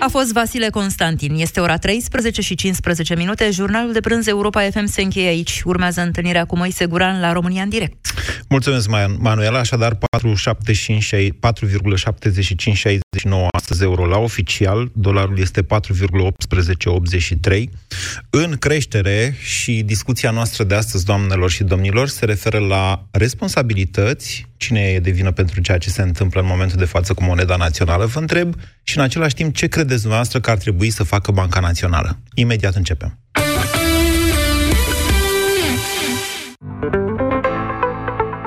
A fost Vasile Constantin. Este ora 13 și 15 minute. Jurnalul de prânz Europa FM se încheie aici. Urmează întâlnirea cu Moise Guran la România în direct. Mulțumesc, Manuela. Așadar, 4,7569 astăzi euro la oficial. Dolarul este 4,1883. În creștere și discuția noastră de astăzi, doamnelor și domnilor, se referă la responsabilități, cine e de vină pentru ceea ce se întâmplă în momentul de față cu moneda națională, vă întreb, și în același timp, ce credeți dumneavoastră că ar trebui să facă Banca Națională? Imediat începem.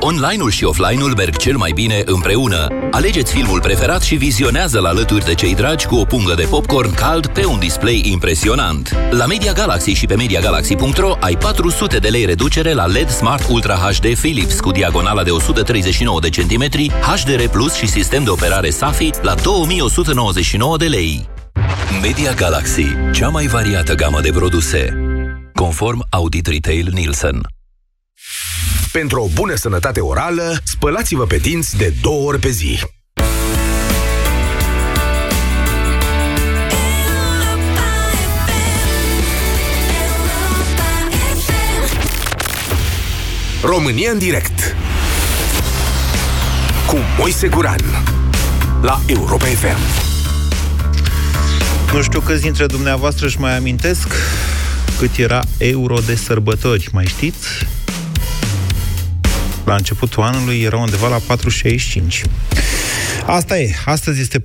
Online-ul și offline-ul merg cel mai bine împreună. Alegeți filmul preferat și vizionează-l alături de cei dragi cu o pungă de popcorn cald pe un display impresionant. La Media Galaxy și pe MediaGalaxy.ro ai 400 de lei reducere la LED Smart Ultra HD Philips cu diagonala de 139 de centimetri, HDR Plus și sistem de operare SAFI la 2199 de lei. Media Galaxy, cea mai variată gamă de produse. Conform Audit Retail Nielsen. Pentru o bună sănătate orală, spălați-vă pe dinți de două ori pe zi. România în direct cu Moise Guran la Europa FM. Nu știu câți dintre dumneavoastră își mai amintesc cât era euro de sărbători, mai știți? La începutul anului era undeva la 4,65. Asta e. Astăzi este 4,75.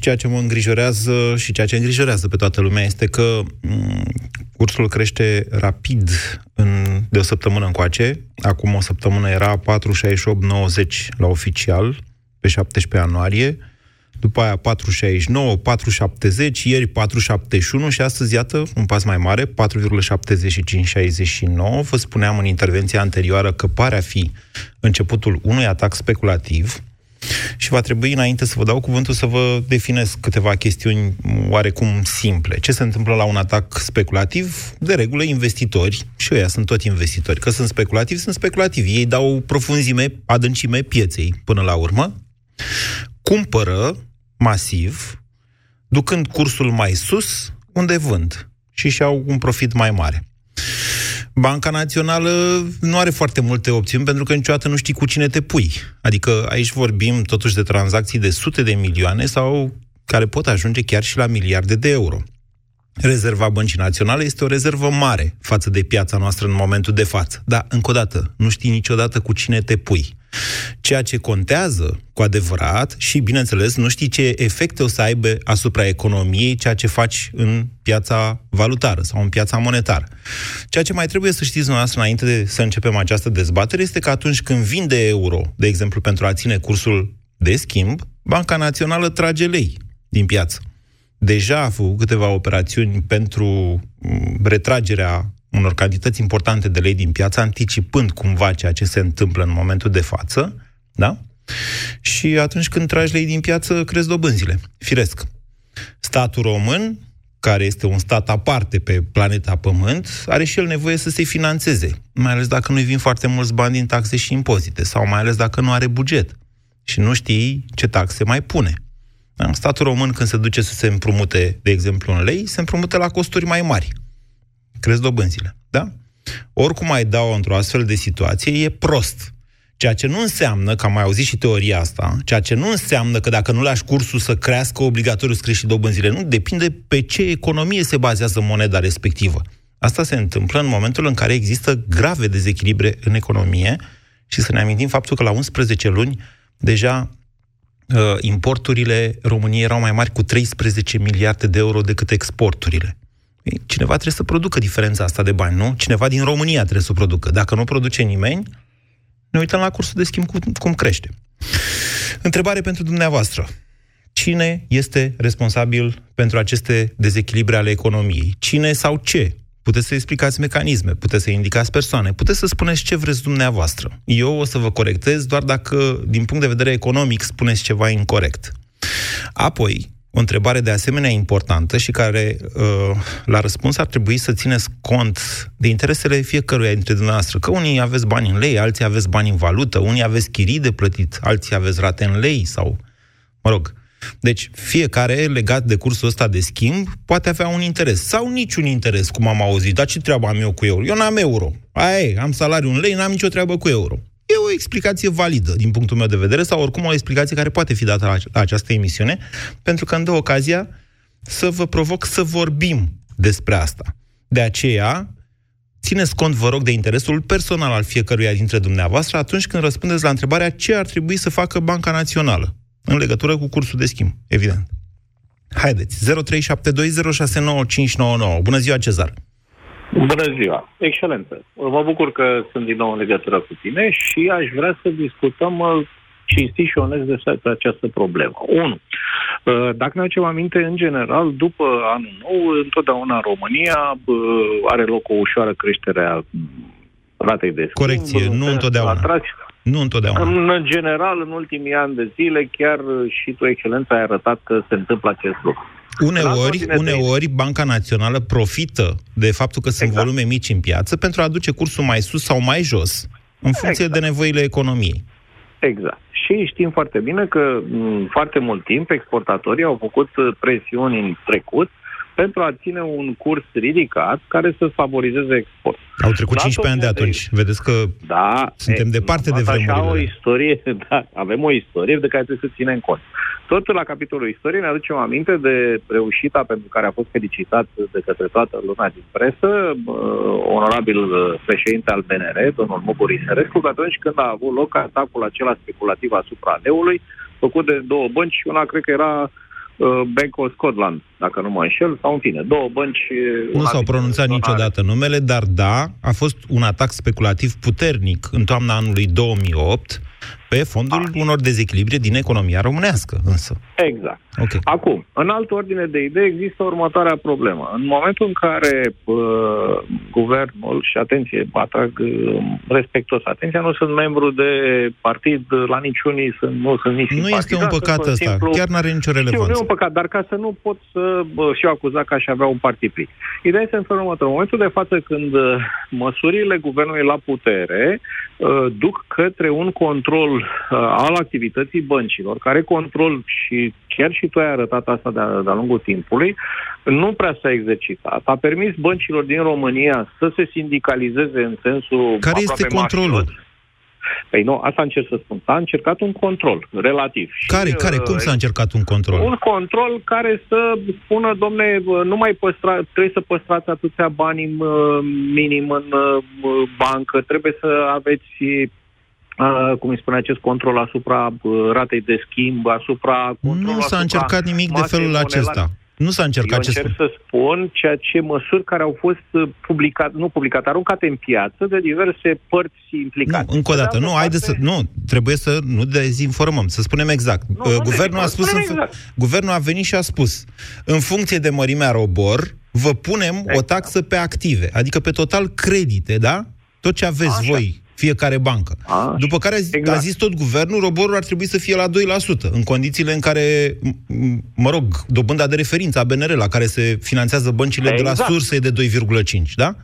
Ceea ce mă îngrijorează și ceea ce îngrijorează pe toată lumea este că m- mm, cursul crește rapid în, de o săptămână încoace. Acum o săptămână era 4,68,90 la oficial, pe 17 ianuarie după aia 4,69, 4,70, ieri 4,71 și astăzi, iată, un pas mai mare, 4,75-69. Vă spuneam în intervenția anterioară că pare a fi începutul unui atac speculativ și va trebui, înainte să vă dau cuvântul, să vă definez câteva chestiuni oarecum simple. Ce se întâmplă la un atac speculativ? De regulă, investitori, și ăia sunt tot investitori, că sunt speculativi, sunt speculativi. Ei dau profunzime, adâncime pieței până la urmă, cumpără masiv, ducând cursul mai sus, unde vând și și-au un profit mai mare. Banca Națională nu are foarte multe opțiuni pentru că niciodată nu știi cu cine te pui. Adică aici vorbim totuși de tranzacții de sute de milioane sau care pot ajunge chiar și la miliarde de euro. Rezerva Băncii Naționale este o rezervă mare față de piața noastră în momentul de față. Dar, încă o dată, nu știi niciodată cu cine te pui. Ceea ce contează cu adevărat și, bineînțeles, nu știi ce efecte o să aibă asupra economiei ceea ce faci în piața valutară sau în piața monetară. Ceea ce mai trebuie să știți dumneavoastră înainte de să începem această dezbatere este că atunci când vinde euro, de exemplu, pentru a ține cursul de schimb, Banca Națională trage lei din piață. Deja a făcut câteva operațiuni pentru mm, retragerea unor cantități importante de lei din piață, anticipând cumva ceea ce se întâmplă în momentul de față, da? Și atunci când tragi lei din piață, crezi dobânzile. Firesc. Statul român, care este un stat aparte pe planeta Pământ, are și el nevoie să se financeze, mai ales dacă nu-i vin foarte mulți bani din taxe și impozite, sau mai ales dacă nu are buget și nu știi ce taxe mai pune. Da? Statul român, când se duce să se împrumute, de exemplu, în lei, se împrumute la costuri mai mari cresc dobânzile. Da? Oricum ai dau într-o astfel de situație, e prost. Ceea ce nu înseamnă, că am mai auzit și teoria asta, ceea ce nu înseamnă că dacă nu lași cursul să crească, obligatoriu să crești și dobânzile. Nu, depinde pe ce economie se bazează moneda respectivă. Asta se întâmplă în momentul în care există grave dezechilibre în economie și să ne amintim faptul că la 11 luni deja uh, importurile României erau mai mari cu 13 miliarde de euro decât exporturile. Cineva trebuie să producă diferența asta de bani, nu? Cineva din România trebuie să o producă. Dacă nu produce nimeni, ne uităm la cursul de schimb cum, cum crește. Întrebare pentru dumneavoastră. Cine este responsabil pentru aceste dezechilibre ale economiei? Cine sau ce? Puteți să explicați mecanisme, puteți să indicați persoane, puteți să spuneți ce vreți dumneavoastră. Eu o să vă corectez doar dacă, din punct de vedere economic, spuneți ceva incorrect. Apoi, o întrebare de asemenea importantă și care, uh, la răspuns, ar trebui să țineți cont de interesele fiecăruia dintre dumneavoastră. Că unii aveți bani în lei, alții aveți bani în valută, unii aveți chirii de plătit, alții aveți rate în lei sau, mă rog, Deci, fiecare legat de cursul ăsta de schimb poate avea un interes sau niciun interes, cum am auzit. Dar ce treabă am eu cu euro? Eu n-am euro. Aia e, am salariu în lei, n-am nicio treabă cu euro. E o explicație validă din punctul meu de vedere sau oricum o explicație care poate fi dată la această emisiune, pentru că îmi dă ocazia să vă provoc să vorbim despre asta. De aceea, țineți cont, vă rog, de interesul personal al fiecăruia dintre dumneavoastră atunci când răspundeți la întrebarea ce ar trebui să facă Banca Națională în legătură cu cursul de schimb, evident. Haideți, 0372069599. Bună ziua, Cezar! Bună ziua! Excelentă! Mă bucur că sunt din nou în legătură cu tine și aș vrea să discutăm uh, cinstit și onest despre această problemă. Unu, uh, dacă ne aducem aminte, în general, după anul nou, întotdeauna România uh, are loc o ușoară creștere a ratei de schimb. Corecție, nu întotdeauna. Atrați. Nu întotdeauna. În general, în ultimii ani de zile, chiar și tu, excelența, ai arătat că se întâmplă acest lucru. Uneori, uneori Banca Națională profită de faptul că sunt exact. volume mici în piață pentru a aduce cursul mai sus sau mai jos, în funcție exact. de nevoile economiei. Exact. Și știm foarte bine că m- foarte mult timp exportatorii au făcut presiuni în trecut pentru a ține un curs ridicat care să favorizeze export. Au trecut 15 ani de atunci. Vedeți că da, suntem e, departe de vremurile. Așa o istorie, da, avem o istorie de care trebuie să ținem cont. Tot la capitolul istorie ne aducem aminte de reușita pentru care a fost felicitat de către toată lumea din presă, uh, onorabil președinte al BNR, domnul Muguri Iserescu, că atunci când a avut loc atacul acela speculativ asupra leului, făcut de două bănci, una cred că era Uh, Bank of Scotland, dacă nu mă înșel, sau în fine, două bănci... Nu s-au pronunțat niciodată numele, dar da, a fost un atac speculativ puternic în toamna anului 2008 pe fondul ah. unor dezechilibre din economia românească, însă. Exact. Okay. Acum, în altă ordine de idei, există următoarea problemă. În momentul în care uh, guvernul, și atenție, atrag uh, respectos atenția, nu sunt membru de partid la niciunii, sunt, nu sunt nici Nu este un păcat ăsta, simplu, chiar nu are nicio relevanță. Știu, nu e un păcat, dar ca să nu pot să uh, fiu acuzat că aș avea un partid plic. Ideea este în felul următor. În momentul de față, când uh, măsurile guvernului la putere uh, duc către un control uh, al activității băncilor, care control și chiar și tu ai arătat asta de-a, de lungul timpului, nu prea s-a exercitat. A permis băncilor din România să se sindicalizeze în sensul Care este controlul? Mașilor. Păi nu, asta încerc să spun. S-a încercat un control, relativ. Care? Și, care? Cum s-a încercat un control? Un control care să spună, domne, nu mai păstra, trebuie să păstrați atâția bani minim în bancă, trebuie să aveți cum îi spune, acest control asupra ratei de schimb, asupra... Nu s-a încercat nimic de felul acesta. Nu s-a încercat Eu încerc ce să spun ceea ce măsuri care au fost uh, publicate, nu publicate, aruncate în piață de diverse părți implicate. Nu, încă o dată, nu, haide să, nu, trebuie să nu dezinformăm, să spunem exact. Nu, uh, guvernul a spus, în, exact. guvernul a venit și a spus, în funcție de mărimea robor, vă punem exact. o taxă pe active, adică pe total credite, da? Tot ce aveți Așa. voi fiecare bancă. A, După care a zis, exact. a zis tot guvernul, roborul ar trebui să fie la 2%, în condițiile în care, mă rog, dobânda de referință a BNR, la care se finanțează băncile exact. de la exact. surse de 2,5, da?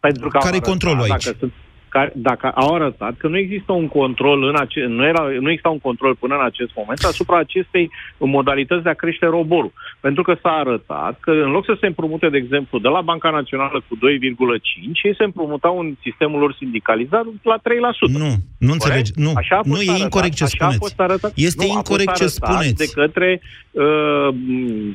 Pentru că care e controlul aici? Dacă sunt care, dacă au arătat că nu există un control în ace- nu, era, nu exista un control până în acest moment asupra acestei modalități de a crește roborul. Pentru că s-a arătat că în loc să se împrumute, de exemplu, de la Banca Națională cu 2,5, ei se împrumutau în sistemul lor sindicalizat la 3%. Nu, nu înțelegi. Nu, Așa nu e incorrect ce spuneți. A fost arătat, este nu, incorrect ce spuneți. de către uh,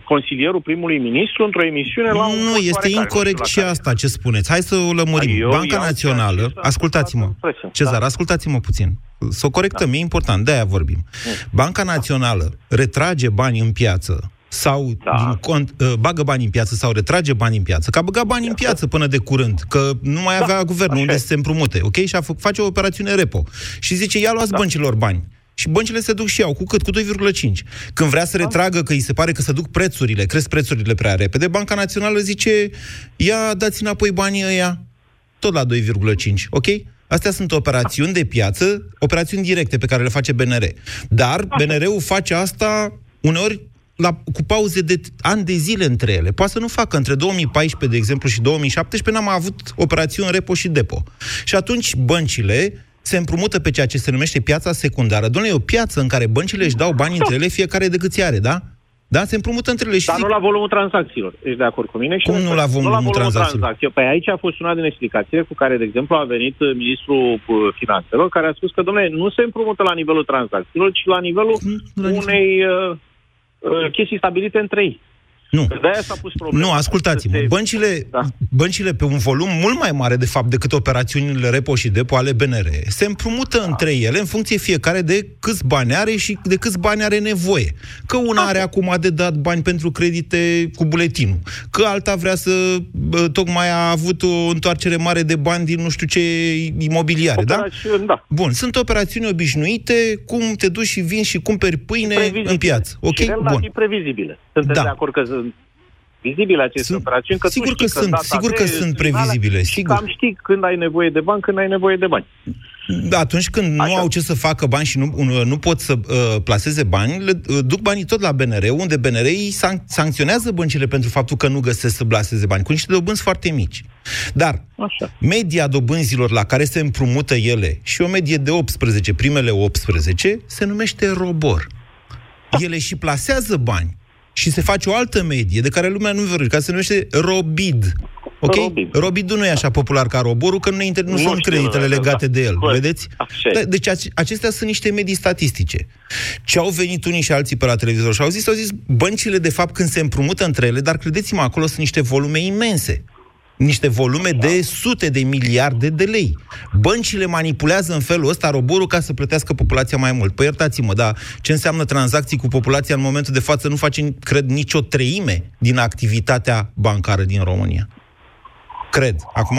consilierul primului ministru într-o emisiune nu, la un Nu, este incorrect și asta ce spuneți. Hai să o lămurim. Eu, Banca Națională, ascultați-mă, Cezar, da. ascultați-mă puțin. Să o corectăm, da. e important, de-aia vorbim. Banca Națională retrage bani în piață sau da. din cont, uh, bagă bani în piață sau retrage bani în piață, că a băgat bani în piață până de curând, că nu mai avea da. guvernul Așa unde să se împrumute, ok? Și a f- face o operațiune repo. Și zice, ia luați da. băncilor bani. Și băncile se duc și iau. Cu cât? Cu 2,5. Când vrea să da. retragă, că îi se pare că se duc prețurile, cresc prețurile prea repede, Banca Națională zice, ia dați înapoi banii ăia, tot la 2,5, ok? Astea sunt operațiuni de piață, operațiuni directe pe care le face BNR. Dar BNR-ul face asta uneori la, cu pauze de ani de zile între ele. Poate să nu facă. Între 2014, de exemplu, și 2017 n-am avut operațiuni repo și depo. Și atunci băncile se împrumută pe ceea ce se numește piața secundară. Doamne, e o piață în care băncile își dau bani între ele, fiecare de câți are, da? Da? Se împrumută între ele și Dar zic, nu la volumul tranzacțiilor. Ești de acord cu mine? Și Cum nu la volumul tranzacțiilor? tranzacțiilor? Păi aici a fost una din explicațiile cu care, de exemplu, a venit uh, ministrul uh, finanțelor, care a spus că, domnule, nu se împrumută la nivelul tranzacțiilor, ci la nivelul Nu, la nivel- unei uh, uh, chestii stabilite între ei. Nu. De aia s-a pus problema. Nu, ascultați-mă. Să se- Băncile, Da. băncile pe un volum mult mai mare, de fapt, decât operațiunile repo și depo ale BNR, se împrumută Da. între ele în funcție fiecare de câți bani are și de câți bani are nevoie. Că una are acum de dat bani pentru credite cu buletinul, că alta vrea să, bă, tocmai a avut o întoarcere mare de bani din nu știu ce imobiliare, da? Operațiuni, da. Bun, sunt operațiuni obișnuite, cum te duci și vinzi și cumperi pâine Previzibile. în piață. Ok? Și relativ Bun. previzibile. Sunteți Da. de acord că sunt vizibile aceste Sunt- operațiuni? Că tu sigur știi că sunt, data sigur de că sunt finale previzibile, Și sigur. cam știi când ai nevoie de bani, când ai nevoie de bani. Da, Atunci când nu Așa. au ce să facă bani și nu, nu, nu pot să uh, plaseze bani, le uh, duc banii tot la BNR, unde BNR îi san- sancționează băncile pentru faptul că nu găsesc să plaseze bani, cu niște dobânzi foarte mici. Dar Așa. media dobânzilor la care se împrumută ele și o medie de 18, primele 18, se numește robor. Ele și plasează bani și se face o altă medie de care lumea nu vorbește, care se numește robid. Ok? Robid. Robidul nu e așa popular ca roborul, că nu, ne inter- nu, Nu sunt știu, creditele da. legate de el. Bă, Vedeți? așa e. Da, deci ace- acestea sunt niște medii statistice. Ce au venit unii și alții pe la televizor și au zis, au zis, băncile de fapt când se împrumută între ele, dar credeți-mă, acolo sunt niște volume imense. Niște volume de sute de miliarde de lei. Băncile manipulează în felul ăsta roborul ca să plătească populația mai mult. Păi iertați-mă, dar ce înseamnă tranzacții cu populația în momentul de față nu face, cred, nicio treime din activitatea bancară din România. Cred. Acum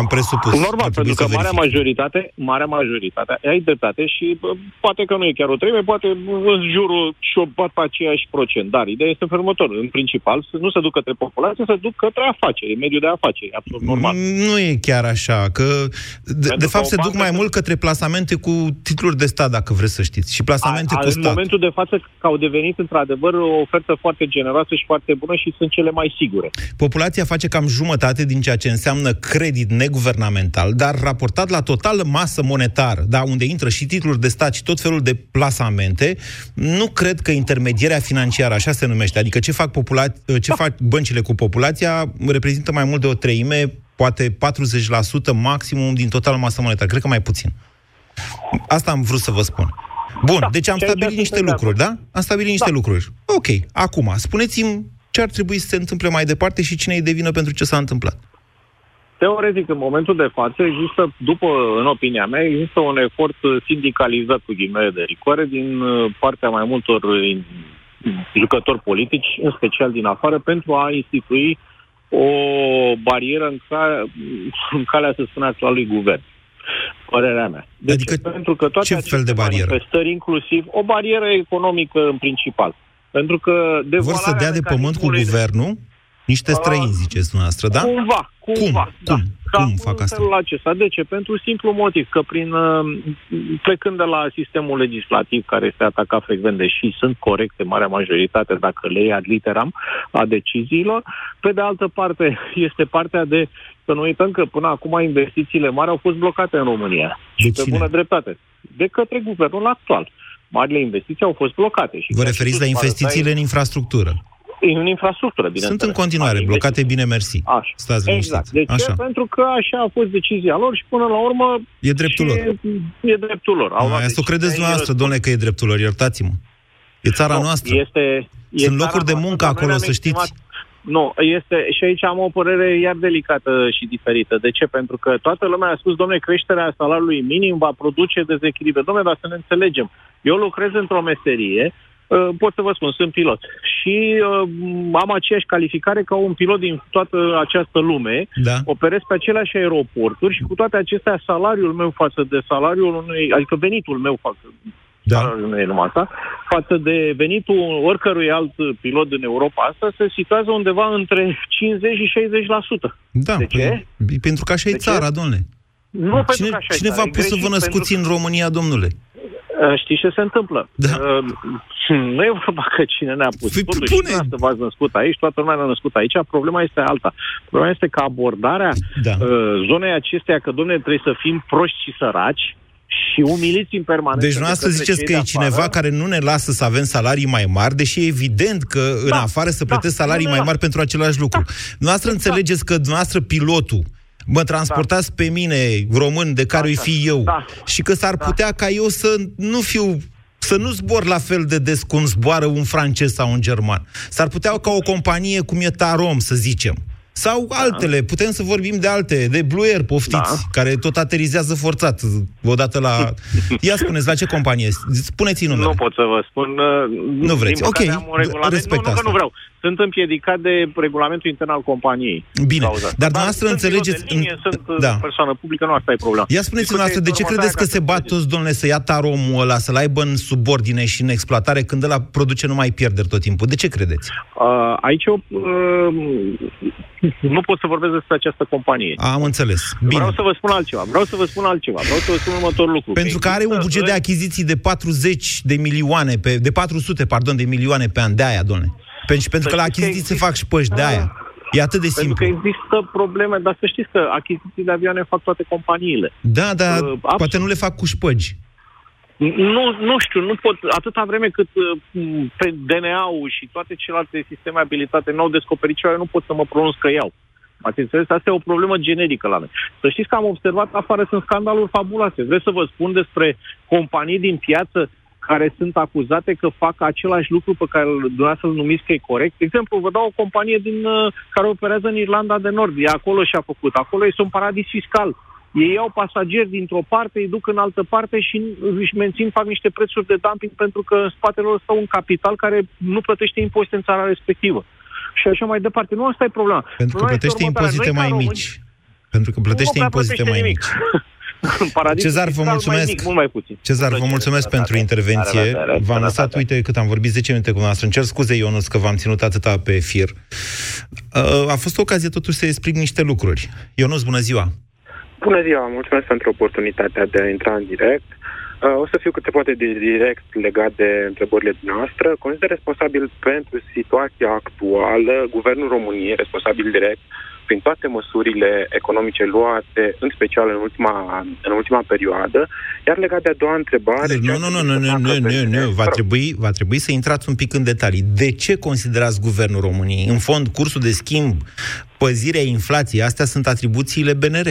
am presupus. Normal, Ar trebui pentru că să marea verific. majoritate, marea majoritate, ai dreptate și bă, poate că nu e chiar o treime, poate în jurul și o bat pe aceeași procent. Dar ideea este în felul următor. În principal, să nu se duc către populație, să duc către afaceri, mediul de afaceri, absolut normal. Mm, Nu e chiar așa, că de, Pentru de că fapt o se duc bancă mai să- mult către plasamente cu titluri de stat, dacă vreți să știți, și plasamente A- cu în stat. momentul de față că au devenit într-adevăr o ofertă foarte generoasă și foarte bună și sunt cele mai sigure. Populația face cam jumătate din ceea ce înseamnă credit neguvernamental, dar raportat la totală masă monetară, da, unde intră și titluri de stat și tot felul de plasamente, nu cred că intermedierea financiară, așa se numește, adică ce fac, popula- ce fac băncile cu populația, reprezintă mai mult de o treime, poate 40% maximum din totalul masă monetară, cred că mai puțin. Asta am vrut să vă spun. Bun, Da, deci am și aici stabilit niște suntem de lucruri, da? Am stabilit niște Da. lucruri. Ok, acum, spuneți-mi ce ar trebui să se întâmple mai departe și cine e de vină pentru ce s-a întâmplat. Teoretic, în momentul de față, există, după, în opinia mea, există un efort sindicalizat cu ghimele de ricoare din uh, partea mai multor uh, jucători politici, în special din afară, pentru a institui o barieră în, ca, în calea, să spun, actualului guvern. Părerea mea. De Adică ce? Pentru că toate ce aceste fel de barieră? manifestări, inclusiv o barieră economică în principal. Pentru că Vor să dea de pământ cu mecanismului de- guvernul niște străini, ziceți dumneavoastră, da? Cumva, cumva. Cum? Da. Cum? Cam Cum în fac asta? felul acesta. De ce? Pentru simplu motiv că prin uh, plecând de la sistemul legislativ care este atacat frecvent, deși sunt corecte marea majoritate dacă le ia ad literam a deciziilor, pe de altă parte este partea de să nu uităm că până acum investițiile mari au fost blocate în România. De și pe cine? bună dreptate. De către guvernul actual. Marile investiții au fost blocate. Și Vă chiar și referiți tu, la Marta, investițiile în infrastructură. În infrastructură, Sunt bineînțeles. în continuare Marile blocate, bine mersi. Așa. Stați Exact. liniștiți. De ce? Așa. Pentru că așa a fost decizia lor și până la urmă... E dreptul și lor. E dreptul lor. Au luat Mai Asta o credeți decizia, dumneavoastră, ei domnule, că e dreptul lor, iertați-mă. E țara Nu, noastră. Este, e Sunt țara locuri de noastră, muncă dar noi acolo, ne-am să știți. exprimat- Nu, este, și aici am o părere iar delicată și diferită. De ce? Pentru că toată lumea a spus, domnule, creșterea salariului minim va produce dezechilibre. Domnule, dar să ne înțelegem. Eu lucrez într-o meserie, uh, pot să vă spun, sunt pilot. Și uh, am aceeași calificare ca un pilot din toată această lume. Da. Operez pe aceleași aeroporturi și cu toate acestea salariul meu față de salariul unui, adică venitul meu față Da. salariul nu e numai asta, față de venitul oricărui alt pilot din Europa asta se situează undeva între 50 și 60%. Da, De ce? păi, pentru că așa e De ce? țara, domnule. Nu pentru Cine, că așa cine e, v-a e pus să greșit, vă născuți pentru în România, domnule? Că, uh, Știți ce se întâmplă? Da. Uh, Nu e vorba că cine ne-a pus. Păi, Totuși, pune- și v-ați născut aici, toată lumea ne-a născut aici. Problema este alta. Problema este că abordarea Da. uh, zonei acesteia, că, domne, trebuie să fim proști și săraci, și umiliți în permanență. Deci dumneavoastră de către ziceți cei că e de cineva afară. care nu ne lasă să avem salarii mai mari, deși e evident că în Da, afară să da, plătesc salarii nu ne mai lasă. mari pentru același lucru. Dumneavoastră Exact. înțelegeți că dumneavoastră pilotul mă transportați pe mine, român, de care îi Așa. fi eu, Da. și că s-ar putea ca eu să nu fiu să nu zbor la fel de des cum zboară un francez sau un german. S-ar putea ca o companie cum e Tarom, să zicem. Sau altele, putem să vorbim de alte, de Blue Air, poftiți, Da. care tot aterizează forțat, odată la... Ia spuneți, la ce companie? Spuneți-i numele. Nu pot să vă spun. uh, Nu vreți. din păcate Ok, am un regulament. respect nu, nu, că asta. nu vreau. Sunt împiedicat de regulamentul intern al companiei. Bine, Cauza asta. dar dumneavoastră sunt pilot înțelegeți- De linie, sunt Da. da. persoană publică, nu asta e problema. Ia spuneți-mi Discuția noastră, de ce e credeți că următoarea, se ca să bat înțelegeți. toți, domnule, să ia taromul ăla, să-l aibă în subordine și în exploatare, când ăla produce numai pierderi tot timpul? De ce credeți? Uh, aici eu, uh, nu pot să vorbesc despre această companie. Am înțeles. Bine. Vreau să vă spun altceva. Vreau să vă spun altceva. Vreau să vă spun următorul lucru. Pentru că are un buget de achiziții de 40 de milioane, pe, de 400, pardon, de milioane pe an, de aia, domnule. Pentru, pentru că la Să știți că achiziții se există- fac și păși, de aia. E atât de Pentru că simplu. există probleme, dar să știți că achiziții de avioane fac toate companiile. Da, dar Uh, absolut. poate nu le fac cu șpăgi. Nu, nu știu, nu pot, atâta vreme cât uh, pe DNA-ul și toate celelalte sisteme abilitate n-au descoperit ceva, eu nu pot să mă pronunț că iau. Ați înțeles? Asta e o problemă generică la noi. Să știți că am observat afară sunt scandaluri fabuloase. Vreți să vă spun despre companii din piață care sunt acuzate că fac același lucru pe care îl- dumneavoastră îl numiți că e corect. De exemplu, vă dau o companie din, uh, care operează în Irlanda de Nord. E acolo și-a făcut. Acolo este un paradis fiscal. Ei iau pasageri dintr-o parte, îi duc în altă parte și își mențin, fac niște prețuri de dumping pentru că în spatele lor stă un capital care nu plătește impozite în țara respectivă. Și așa mai departe. Nu asta e problema. Pentru că Problema este plătește următoarea. impozite Noi, ca mai români, mici. Pentru că plătește nu prea impozite plătește mai nimic. mici. În paradisul Cezar, vă fiscal mulțumesc. Mai mic, mult mai puțin. Cezar, vă Plăcere, mulțumesc sănătate. pentru intervenție. La revedere, V-am lăsat, sănătate. uite cât am vorbit, 10 minute cu noastră. Îmi cer scuze, Ionuț, că v-am ținut atâta pe fir. Uh, A fost o ocazie totuși să explic niște lucruri. Ionuț, bună ziua! Bună ziua, mulțumesc pentru oportunitatea de a intra în direct. Uh, O să fiu cât se poate de direct legat de întrebările noastre. Consider responsabil pentru situația actuală Guvernul României, responsabil direct prin toate măsurile economice luate, în special în ultima, în ultima perioadă. Iar legat de a doua întrebare... Nu, ceea nu, ce nu, trebuie nu, să nu, facă nu, nu, PNL nu. Va Vă rog. trebui, va trebui să intrați un pic în detalii. De ce considerați Guvernul României? În fond, cursul de schimb, păzirea inflației, astea sunt atribuțiile BNR.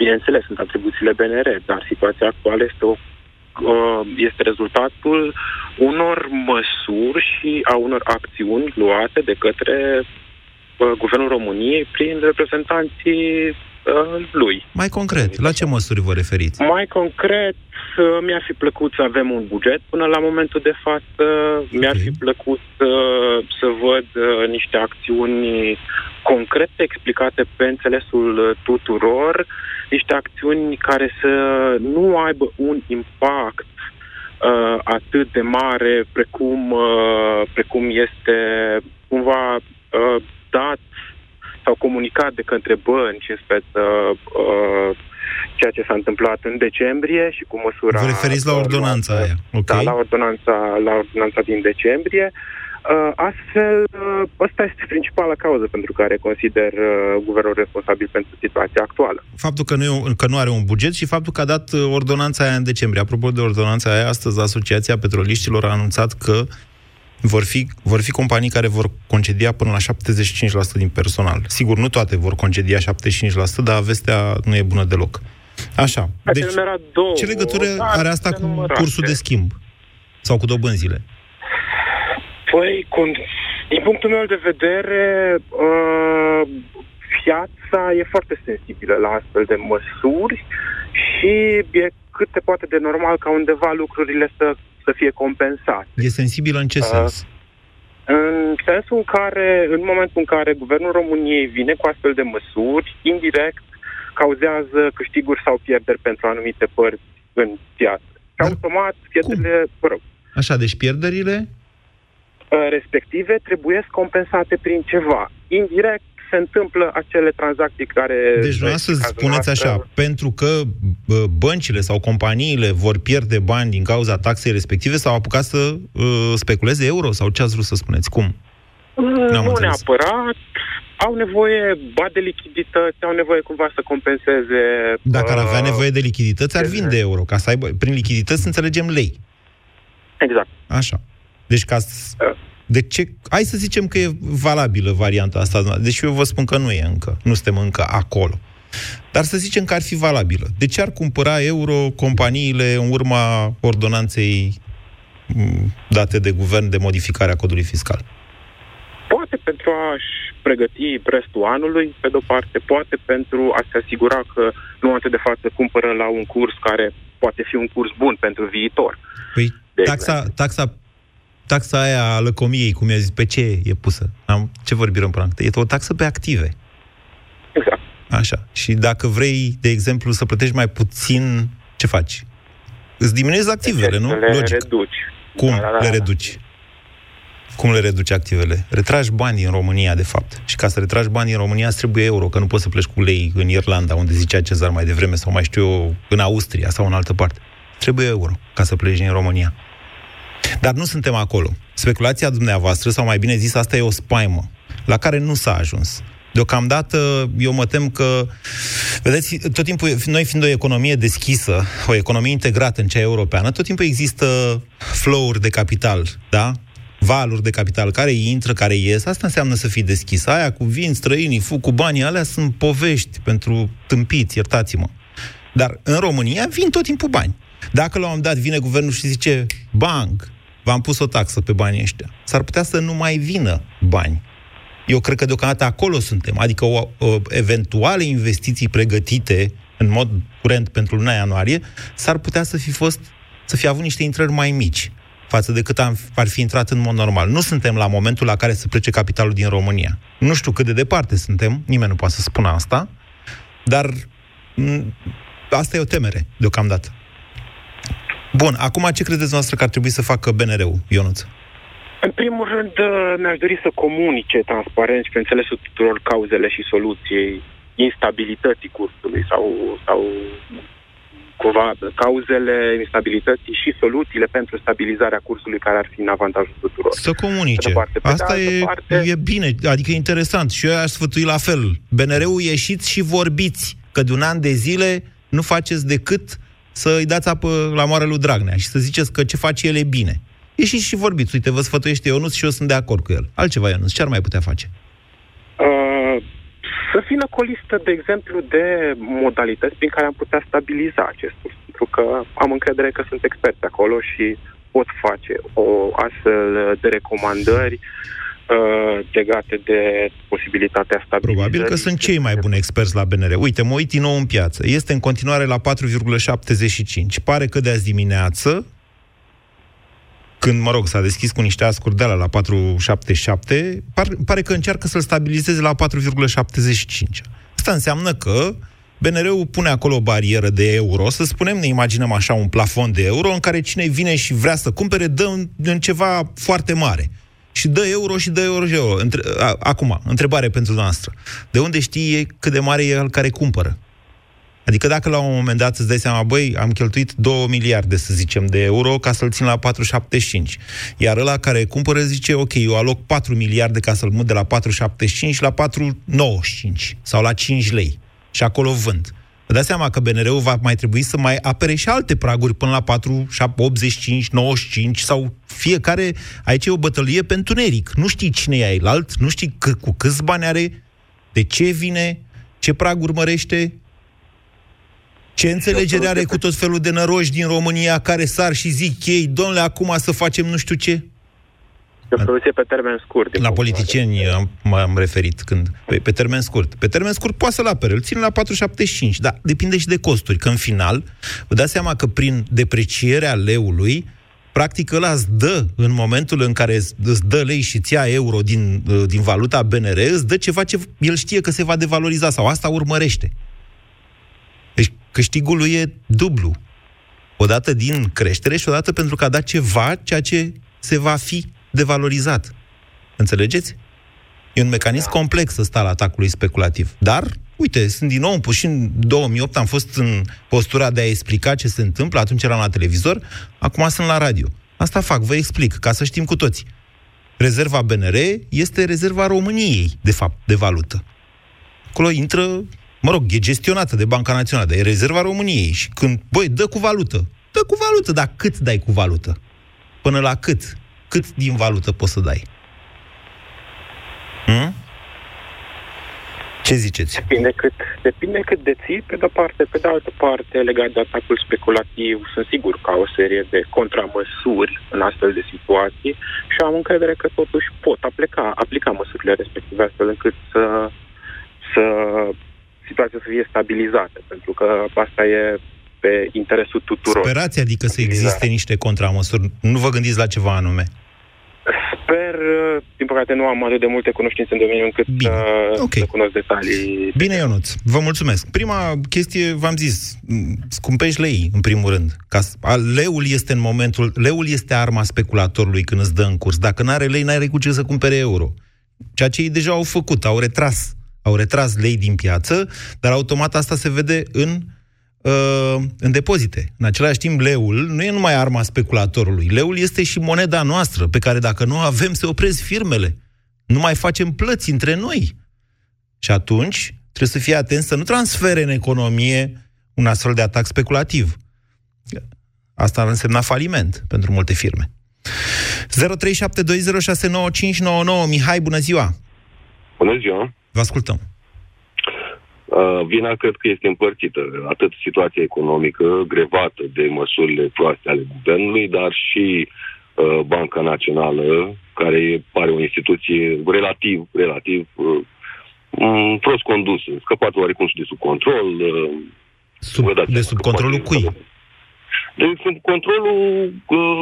Bineînțeles, sunt atribuțiile BNR, dar situația actuală este, o, uh, este rezultatul unor măsuri și a unor acțiuni luate de către uh, Guvernul României prin reprezentanții uh, lui. Mai concret, la ce măsuri vă referiți? Mai concret, uh, mi-ar fi plăcut să avem un buget până la momentul de față. Mi-ar Ok. fi plăcut uh, să văd uh, niște acțiuni concrete explicate pe înțelesul uh, tuturor, niște acțiuni care să nu aibă un impact uh, atât de mare precum, uh, precum este cumva uh, dat sau comunicat de către bănci în speță uh, ceea ce s-a întâmplat în decembrie și cu măsura... Vă referiți la ordonanța luată- aia, ok? Da, la ordonanța, la ordonanța din decembrie. Uh, astfel, uh, ăsta este principala cauză pentru care consider uh, guvernul responsabil pentru situația actuală. Faptul că nu, e un- că nu are un buget și faptul că a dat uh, ordonanța aia în decembrie. Apropo de ordonanța aia, astăzi Asociația Petroliștilor a anunțat că vor fi, vor fi companii care vor concedia până la 75% din personal. Sigur, nu toate vor concedia 75%, dar vestea nu e bună deloc. Așa. Deci, Deci, două, ce legătură dar are asta cu nenumărate. cursul de schimb? Sau cu dobânzile? Păi, cu, din punctul meu de vedere, uh, piața e foarte sensibilă la astfel de măsuri și e cât se poate de normal ca undeva lucrurile să, să fie compensate. E sensibilă în ce Uh, sens? În sensul în care, în momentul în care Guvernul României vine cu astfel de măsuri, indirect cauzează câștiguri sau pierderi pentru anumite părți în piață. Și Dar automat, pierderile, mă rog, Așa, deci pierderile uh, respective trebuie compensate prin ceva. Indirect se întâmplă acele tranzacții care... Deci dumneavoastră în cazul spuneți noastră, așa, pentru că bă, băncile sau companiile vor pierde bani din cauza taxei respective sau apucat să uh, speculeze euro sau ce ați vrut să spuneți? Cum? Nu N-am înțeles. neapărat. Au nevoie, ba de lichidități, au nevoie cumva să compenseze... Dacă ar avea nevoie de lichidități, ar vinde euro, ca să aibă, prin lichidități înțelegem lei. Exact. Așa. Deci ca să... De ce? Hai să zicem că e valabilă varianta asta, deși eu vă spun că nu e încă, nu suntem încă acolo. Dar să zicem că ar fi valabilă. De ce ar cumpăra euro companiile în urma ordonanței date de guvern de modificare a codului fiscal? Poate pentru a-și pregăti restul anului, pe de-o parte, poate pentru a se asigura că nu momentul de față cumpără la un curs care poate fi un curs bun pentru viitor. Păi taxa, taxa taxa aia a lăcomiei, cum i-a zis, pe ce e pusă? Am, ce vorbim până E o taxă pe active. Exact. Așa. Și dacă vrei, de exemplu, să plătești mai puțin, ce faci? Îți diminuezi activele, nu? Le Logic. reduci. Cum da, da, da. le reduci? Cum le reduci activele? Retragi bani în România, de fapt. Și ca să retragi bani în România, îți trebuie euro, că nu poți să pleci cu lei în Irlanda, unde zicea Cezar mai devreme, sau mai știu eu, în Austria sau în altă parte. Trebuie euro ca să pleci în România. Dar nu suntem acolo. Speculația dumneavoastră, sau mai bine zis, asta e o spaimă, la care nu s-a ajuns. Deocamdată, eu mă tem că, vedeți, tot timpul, noi fiind o economie deschisă, o economie integrată în cea europeană, tot timpul există flow-uri de capital, da? Valuri de capital care intră, care ies, asta înseamnă să fii deschis. Aia cu vin străinii, fug cu banii, alea sunt povești pentru tâmpiți, iertați-mă. Dar în România vin tot timpul bani. Dacă la un moment dat vine guvernul și zice, banc, v-am pus o taxă pe banii ăștia, s-ar putea să nu mai vină bani. Eu cred că deocamdată acolo suntem, adică o, o eventuale investiții pregătite în mod curent pentru luna ianuarie, s-ar putea să fi fost, să fi avut niște intrări mai mici față de cât am, ar fi intrat în mod normal. Nu suntem la momentul la care să plece capitalul din România. Nu știu cât de departe suntem, nimeni nu poate să spună asta, dar m- asta e o temere, deocamdată. Bun, acum ce credeți noastră că ar trebui să facă BNR-ul, Ionuț? În primul rând, uh, mi-aș dori să comunice transparent și pe înțelesul tuturor cauzele și soluției instabilității cursului sau, sau cumva cauzele instabilității și soluțiile pentru stabilizarea cursului care ar fi în avantajul tuturor. Să comunice. Parte, Asta e, parte... e bine, adică e interesant. Și eu aș sfătui la fel. BNR-ul ieșiți și vorbiți că de un an de zile nu faceți decât să îi dați apă la moară lui Dragnea și să ziceți că ce face el e bine. Ieșiți și vorbiți. Uite, vă sfătuiește Ionuț și eu sunt de acord cu el. Altceva, Ionuț, ce ar mai putea face? Uh, să vină cu o listă, de exemplu, de modalități prin care am putea stabiliza acest curs. Pentru că am încredere că sunt experți acolo și pot face o astfel de recomandări uh, uh, legate de posibilitatea stabilizării. Probabil că sunt cei mai buni experți la BNR. Uite, mă uit din nou în piață. Este în continuare la 4,75. Pare că de azi dimineață, când, mă rog, s-a deschis cu niște ascuri de la 4,77, par, pare că încearcă să-l stabilizeze la 4,75. Asta înseamnă că BNR-ul pune acolo o barieră de euro, să spunem, ne imaginăm așa un plafon de euro în care cine vine și vrea să cumpere, dă în, în ceva foarte mare și dă euro și dă euro și euro. Între, a, acum, întrebare pentru noastră. De unde știi cât de mare e el care cumpără? Adică dacă la un moment dat îți dai seama, băi, am cheltuit 2 miliarde, să zicem, de euro ca să-l țin la 4,75. Iar ăla care cumpără zice, ok, eu aloc 4 miliarde ca să-l mut de la 4,75 la 4,95 sau la 5 lei. Și acolo vând. Vă dați seama că BNR-ul va mai trebui să mai apere și alte praguri până la 4, 7, 85, 95 sau fiecare... Aici e o bătălie pe întuneric. Nu știi cine e alt, nu știi c- cu câți bani are, de ce vine, ce prag urmărește, ce înțelegere are cu tot felul de năroși din România care sar și zic ei, domnule, acum să facem nu știu ce? o soluție pe termen scurt. La politicieni am, m-am referit când... Pe, pe termen scurt. Pe termen scurt poate să-l apere, îl ține la 4,75, dar depinde și de costuri. Că în final, vă dați seama că prin deprecierea leului, practic ăla îți dă, în momentul în care îți dă lei și ți ia euro din, uh, din valuta BNR, îți dă ceva ce el știe că se va devaloriza sau asta urmărește. Deci câștigul lui e dublu. Odată din creștere și odată pentru că a dat ceva, ceea ce se va fi devalorizat. Înțelegeți? E un mecanism da. complex ăsta al atacului speculativ. Dar, uite, sunt din nou și în 2008 am fost în postura de a explica ce se întâmplă, atunci eram la televizor, acum sunt la radio. Asta fac, vă explic, ca să știm cu toți. Rezerva BNR este rezerva României, de fapt, de valută. Acolo intră, mă rog, e gestionată de Banca Națională, dar e rezerva României. Și când, băi, dă cu valută, dă cu valută, dar cât dai cu valută? Până la cât? Cât din valută poți să dai? Hmm? Ce ziceți? Depinde cât, depinde cât deții, pe de-o parte. Pe de altă parte, legat de atacul speculativ, sunt sigur că o serie de contramăsuri în astfel de situații și am încredere că totuși pot aplica, aplica măsurile respective astfel încât să, să situația să fie stabilizată, pentru că asta e pe interesul tuturor. Sperați, adică să existe niște contramăsuri. Nu vă gândiți la ceva anume? Sper, din păcate nu am atât de multe cunoștințe în domeniu încât Bine. să, okay. să cunosc detalii. Bine, Ionuț, vă mulțumesc. Prima chestie, v-am zis, scumpești lei, în primul rând. Ca, leul este în momentul, leul este arma speculatorului când îți dă în curs. Dacă nu are lei, n-are cu ce să cumpere euro. Ceea ce ei deja au făcut, au retras. Au retras lei din piață, dar automat asta se vede în uh, în depozite. În același timp, leul nu e numai arma speculatorului. Leul este și moneda noastră, pe care dacă nu avem, se opresc firmele. Nu mai facem plăți între noi. Și atunci trebuie să fie atent să nu transfere în economie un astfel de atac speculativ. Asta ar însemna faliment pentru multe firme. 0372069599 Mihai, bună ziua! Bună ziua! Vă ascultăm! Uh, vina cred că este împărțită. Atât situația economică grevată de măsurile proaste ale guvernului, dar și uh, Banca Națională, care pare o instituție relativ, relativ uh, prost condusă, scăpat oarecum și de sub control. Uh, sub, de sub controlul cui? De sub controlul uh,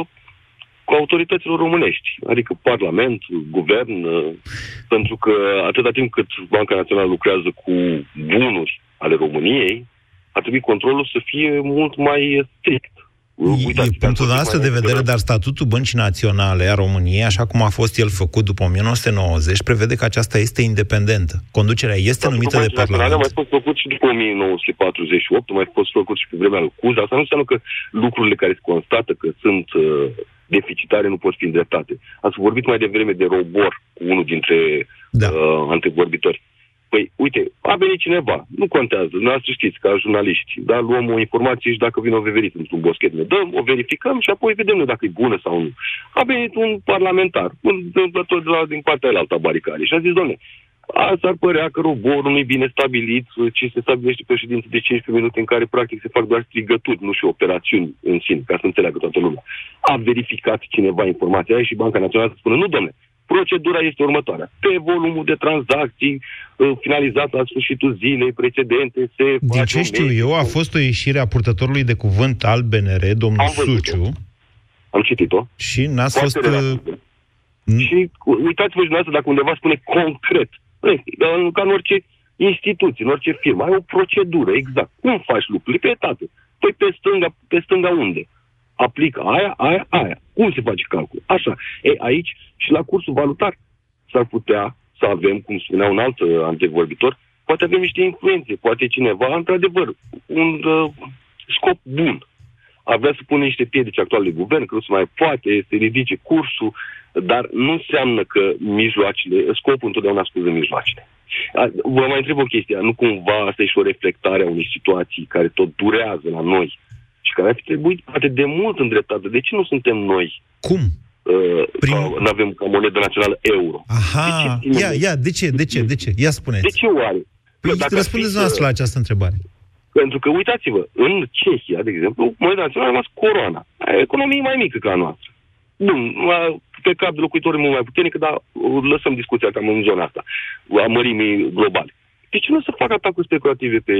cu autorităților românești, adică Parlament, Guvern, uh, pentru că atâta timp cât Banca Națională lucrează cu bunuri ale României, ar trebui controlul să fie mult mai strict. Uitați, e punctul nostru de vedere, dar statutul Băncii Naționale a României, așa cum a fost el făcut după 1990, prevede că aceasta este independentă. Conducerea este statutul numită de Parlament. a mai fost făcut și după 1948, a mai fost făcut și pe vremea lui Cuza. Asta nu înseamnă că lucrurile care se constată că sunt uh, deficitare nu pot fi îndreptate. Ați vorbit mai devreme de robor cu unul dintre da. uh, antevorbitori. Păi, uite, a venit cineva, nu contează, noastră știți, ca jurnaliști, da, luăm o informație și dacă vine o veverit într-un boschet, ne dăm, o verificăm și apoi vedem dacă e bună sau nu. A venit un parlamentar, un întâmplător de la, din partea aia alta baricare și a zis, domne, Asta ar părea că roborul nu e bine stabilit, ci se stabilește pe ședință de 15 minute în care practic se fac doar strigături, nu și operațiuni în sine, ca să înțeleagă toată lumea. A verificat cineva informația aia și Banca Națională să spună, nu domne, procedura este următoarea. Pe volumul de tranzacții uh, finalizat la sfârșitul zilei precedente se Din ce știu eu, a fost o ieșire a purtătorului de cuvânt al BNR, domnul Am Suciu. Am citit-o. Și n-ați fost... Uh, și uitați-vă dumneavoastră dacă undeva spune concret ca în orice instituție, în orice firmă. Ai o procedură, exact. Cum faci lucrurile? Pe etape. Păi pe stânga, pe stânga unde? Aplică aia, aia, aia. Cum se face calcul? Așa. E, aici și la cursul valutar s-ar putea să avem, cum spunea un alt uh, antevorbitor, poate avem niște influențe, poate cineva, într-adevăr, un uh, scop bun. Ar vrea să pune niște piedici actuale de guvern, că nu se mai poate, să ridice cursul, dar nu înseamnă că mijloacele, scopul întotdeauna scuză mijloacele. Vă mai întreb o chestie, nu cumva asta e și o reflectare a unei situații care tot durează la noi și care ar fi trebuit poate de mult îndreptată. De ce nu suntem noi? Cum? Uh, Prim... Nu avem ca monedă națională euro. Aha, de ce ia, ia, de ce, de ce, de ce? Ia spuneți. De ce oare? Păi răspundeți noastră la această întrebare. Pentru că, uitați-vă, în Cehia, de exemplu, moneda națională a rămas coroana. Economie mai mică ca a noastră. Bun, pe cap de locuitori mult mai puternic, dar uh, lăsăm discuția cam în zona asta, a mărimii globale. De ce nu să facă atacuri speculative pe,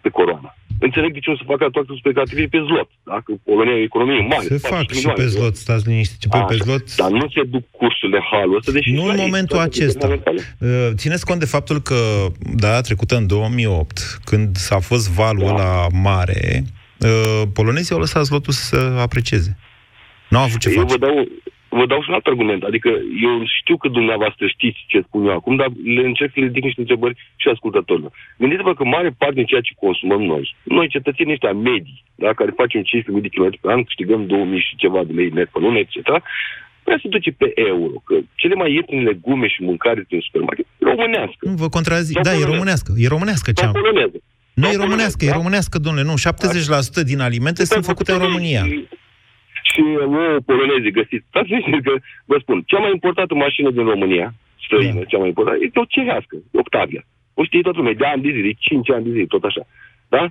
pe coroana? Înțeleg de ce nu să facă atacuri speculative pe zlot. Dacă Polonia e o economie mare. Se fac și pe zlot, stați liniștiți. Păi pe zlot... Dar nu se duc cursurile halul ăsta, deși... Nu în momentul acesta. Uh, țineți cont de faptul că, da, trecută în 2008, când s-a fost valul da. ăla mare, uh, polonezii au lăsat zlotul să aprecieze. Nu au avut ce eu face. Vă dau, vă dau și un alt argument. Adică eu știu că dumneavoastră știți ce spun eu acum, dar le încerc să le ridic niște întrebări și ascultătorilor. Gândiți-vă că mare parte din ceea ce consumăm noi, noi cetățenii ăștia medii, da, care facem 15.000 de km pe an, câștigăm 2.000 și ceva de lei net pe lună, etc., vrea să duce pe euro, că cele mai ieftine legume și mâncare din supermarket românească. Nu vă contrazic. Sau Da, e poloneză. românească. E românească Sau cea. poloneză. Nu Sau e românească, poloneză, e da? românească, domnule, nu. 70% din alimente sunt făcute în România. Și, și ouă poloneze găsiți. Stați liniștiți că vă spun, cea mai importantă mașină din România, străină, Da. cea mai importantă, este o cerească, Octavia. O știe toată lumea, de ani de zile, de 5 ani de zile, tot așa. Da?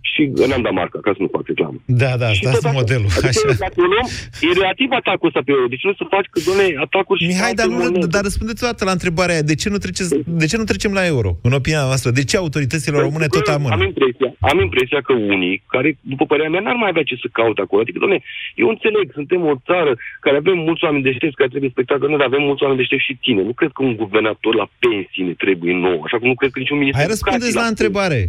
Și n-am dat marca, ca să nu fac reclamă. Da, da, Și asta tot e așa. modelul. Adică, Așa. dacă o luăm, e relativ atacul ăsta pe euro. Deci nu să faci că, doamne, atacuri și Mihai, alte dar, nu, monede. dar răspundeți o dată la întrebarea aia. De ce, nu treceți, de ce nu trecem la euro, în opinia noastră? De ce autoritățile române tot Pentru că amână? Am impresia, am impresia că unii, care, după părerea mea, n-ar mai avea ce să caute acolo. Adică, doamne, eu înțeleg, suntem o țară care avem mulți oameni deștepți care trebuie respectat, că noi avem mulți oameni deștepți și tine. Nu cred că un guvernator la pensie ne trebuie nou, așa cum nu cred că niciun ministru. Hai răspundeți la întrebare.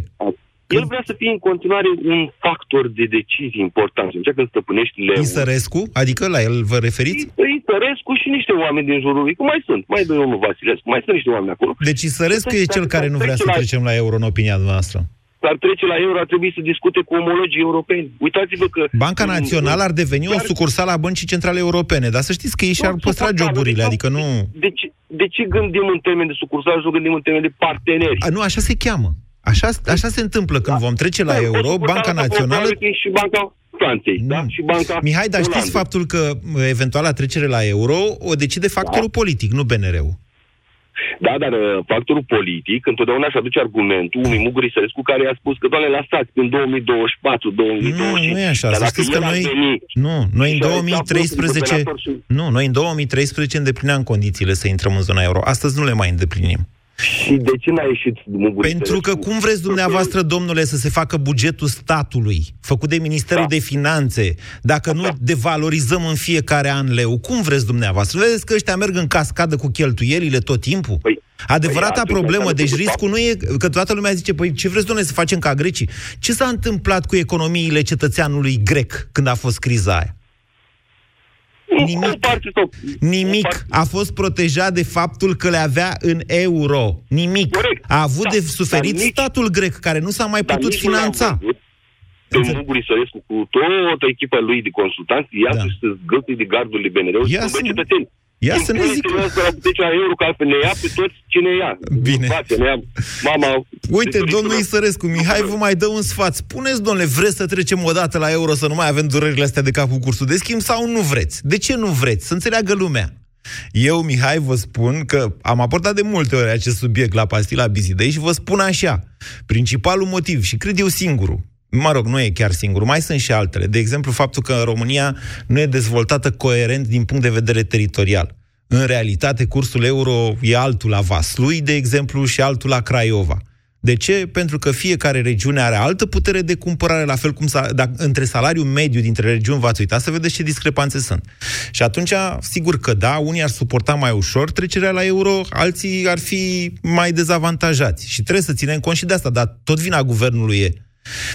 El vrea să fie în continuare un factor de decizie important. Încearcă să stăpânești leu. Isărescu? Adică la el vă referiți? Isărescu și niște oameni din jurul lui. Că mai sunt. Mai dă domnul Vasilescu. Mai sunt niște oameni acolo. Deci Isărescu e cel care nu vrea să Trece la- trecem la euro, în opinia noastră. Dar trece la euro ar trebui să discute cu omologii europeni. Uitați-vă că... Banca Națională ar deveni o Chiar- sucursală a Băncii Centrale Europene, dar să știți că ei și-ar Nu, păstra sucursală, joburile, de adică fapt, nu... De ce, de ce gândim în termeni de sucursal și nu gândim în termeni de parteneri? A, nu, așa se cheamă. Așa, așa se întâmplă când vom trece la Da, o euro, sucursală Banca sau Națională... probabil Și Banca Franței, da? Și Banca Mihai, dar știți Olandei. faptul că mă, eventuala trecere la euro o decide factorul politic, nu BNR-ul. Da, dar uh, factorul politic întotdeauna își aduce argumentul unui Muguri Sărescu care a spus că, doamne, lăsați, în 2024, 2025. Nu, nu e așa. Dar Să dacă știți că el ar noi, veni nu, noi în și ar sta 2013, guvernator și- nu, noi în 2013 îndeplineam condițiile să intrăm în zona euro. Astăzi nu le mai îndeplinim. Și de ce n-a ieșit Muguri Pentru că cum vreți dumneavoastră, domnule, să se facă bugetul statului, făcut de Ministerul Da. de Finanțe, dacă nu devalorizăm în fiecare an leu? Cum vreți dumneavoastră? Vedeți că ăștia merg în cascadă cu cheltuielile tot timpul? Păi, Adevărata păi, atunci problemă, înseamnă deci că, de riscul nu e că toată lumea zice, păi ce vreți, domnule, să facem ca grecii? Ce s-a întâmplat cu economiile cetățeanului grec când a fost criza aia? Nimic. Nimic. Parte sau, Nimic. parte- A fost protejat de faptul că le avea în euro. Nimic. Corect. A avut Da. de suferit Dar nici- statul grec, care nu s-a mai Dar putut nici nu l-am finanța. văzut Pe Muguri Sărescu cu toată echipa lui de consultanți, ia Da. da. să găsi de gardul BNR și Ia să să- cetățeni. Ia să ne zică. Să la puterea euro, că altfel ne ia pe toți cine ia. Bine. Inflația, ne ia mama... Uite, de domnul turiștilor. Isărescu, Mihai vă mai dă un sfat. Spuneți, domnule, vreți să trecem o dată la euro să nu mai avem durerile astea de cap cu cursul de schimb sau nu vreți? De ce nu vreți? Să înțeleagă lumea. Eu, Mihai, vă spun că am aportat de multe ori acest subiect la Pastila Bizidei și vă spun așa. Principalul motiv, și cred eu singurul, mă rog, nu e chiar singurul, mai sunt și altele. De exemplu, faptul că România nu e dezvoltată coerent din punct de vedere teritorial. În realitate, cursul euro e altul la Vaslui, de exemplu, și altul la Craiova. De ce? Pentru că fiecare regiune are altă putere de cumpărare, la fel cum sa, dacă, între salariul mediu dintre regiuni v-ați uitat să vedeți ce discrepanțe sunt. Și atunci, sigur că da, unii ar suporta mai ușor trecerea la euro, alții ar fi mai dezavantajați. Și trebuie să ținem cont și de asta, dar tot vina guvernului e.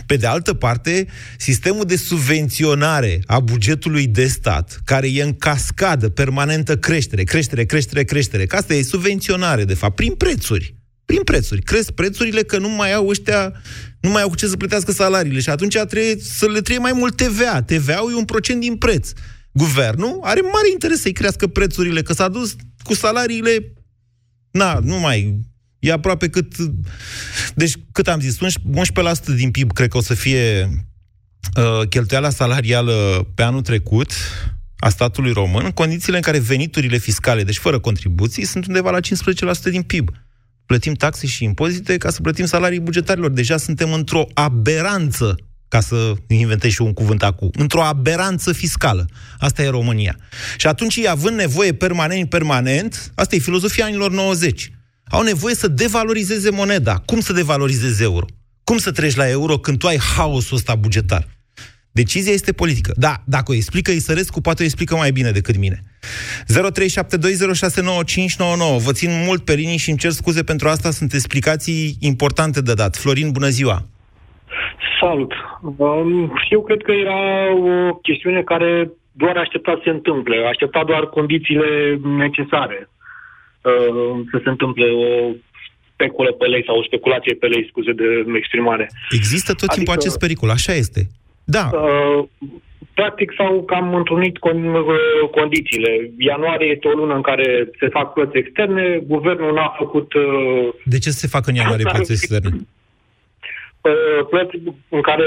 Pe de altă parte, sistemul de subvenționare a bugetului de stat, care e în cascadă, permanentă creștere, creștere, creștere, creștere, că asta e subvenționare, de fapt, prin prețuri. Prin prețuri. Cresc prețurile că nu mai au ăștia, nu mai au cu ce să plătească salariile și atunci trebuie să le trebuie mai mult TVA. TVA-ul e un procent din preț. Guvernul are mare interes să-i crească prețurile, că s-a dus cu salariile Na, nu mai... E aproape cât... Deci, cât am zis, 11% din PIB cred că o să fie uh, cheltuiala salarială pe anul trecut a statului român, în condițiile în care veniturile fiscale, deci fără contribuții, sunt undeva la 15% din PIB. Plătim taxe și impozite ca să plătim salarii bugetarilor. Deja suntem într-o aberanță ca să inventez și un cuvânt acum, într-o aberanță fiscală. Asta e România. Și atunci, ei, având nevoie permanent, permanent, asta e filozofia anilor 90, au nevoie să devalorizeze moneda. Cum să devalorizeze euro? Cum să treci la euro când tu ai haosul ăsta bugetar? Decizia este politică. Da, dacă o explică Isărescu, poate o explică mai bine decât mine. 0372069599. Vă țin mult pe linii și îmi cer scuze pentru asta, sunt explicații importante de dat. Florin, bună ziua! Salut! Um, Eu cred că era o chestiune care doar aștepta să se întâmple, aștepta doar condițiile necesare uh, să se întâmple o speculă pe lei sau o speculație pe lei, scuze de exprimare. Există tot timpul Adică- acest pericol, așa este. Da. Uh, practic s-au cam întrunit con- uh, condițiile. Ianuarie este o lună în care se fac plăți externe, guvernul n-a făcut uh, De ce să se facă în ianuarie plăți externe? uh, plăți în care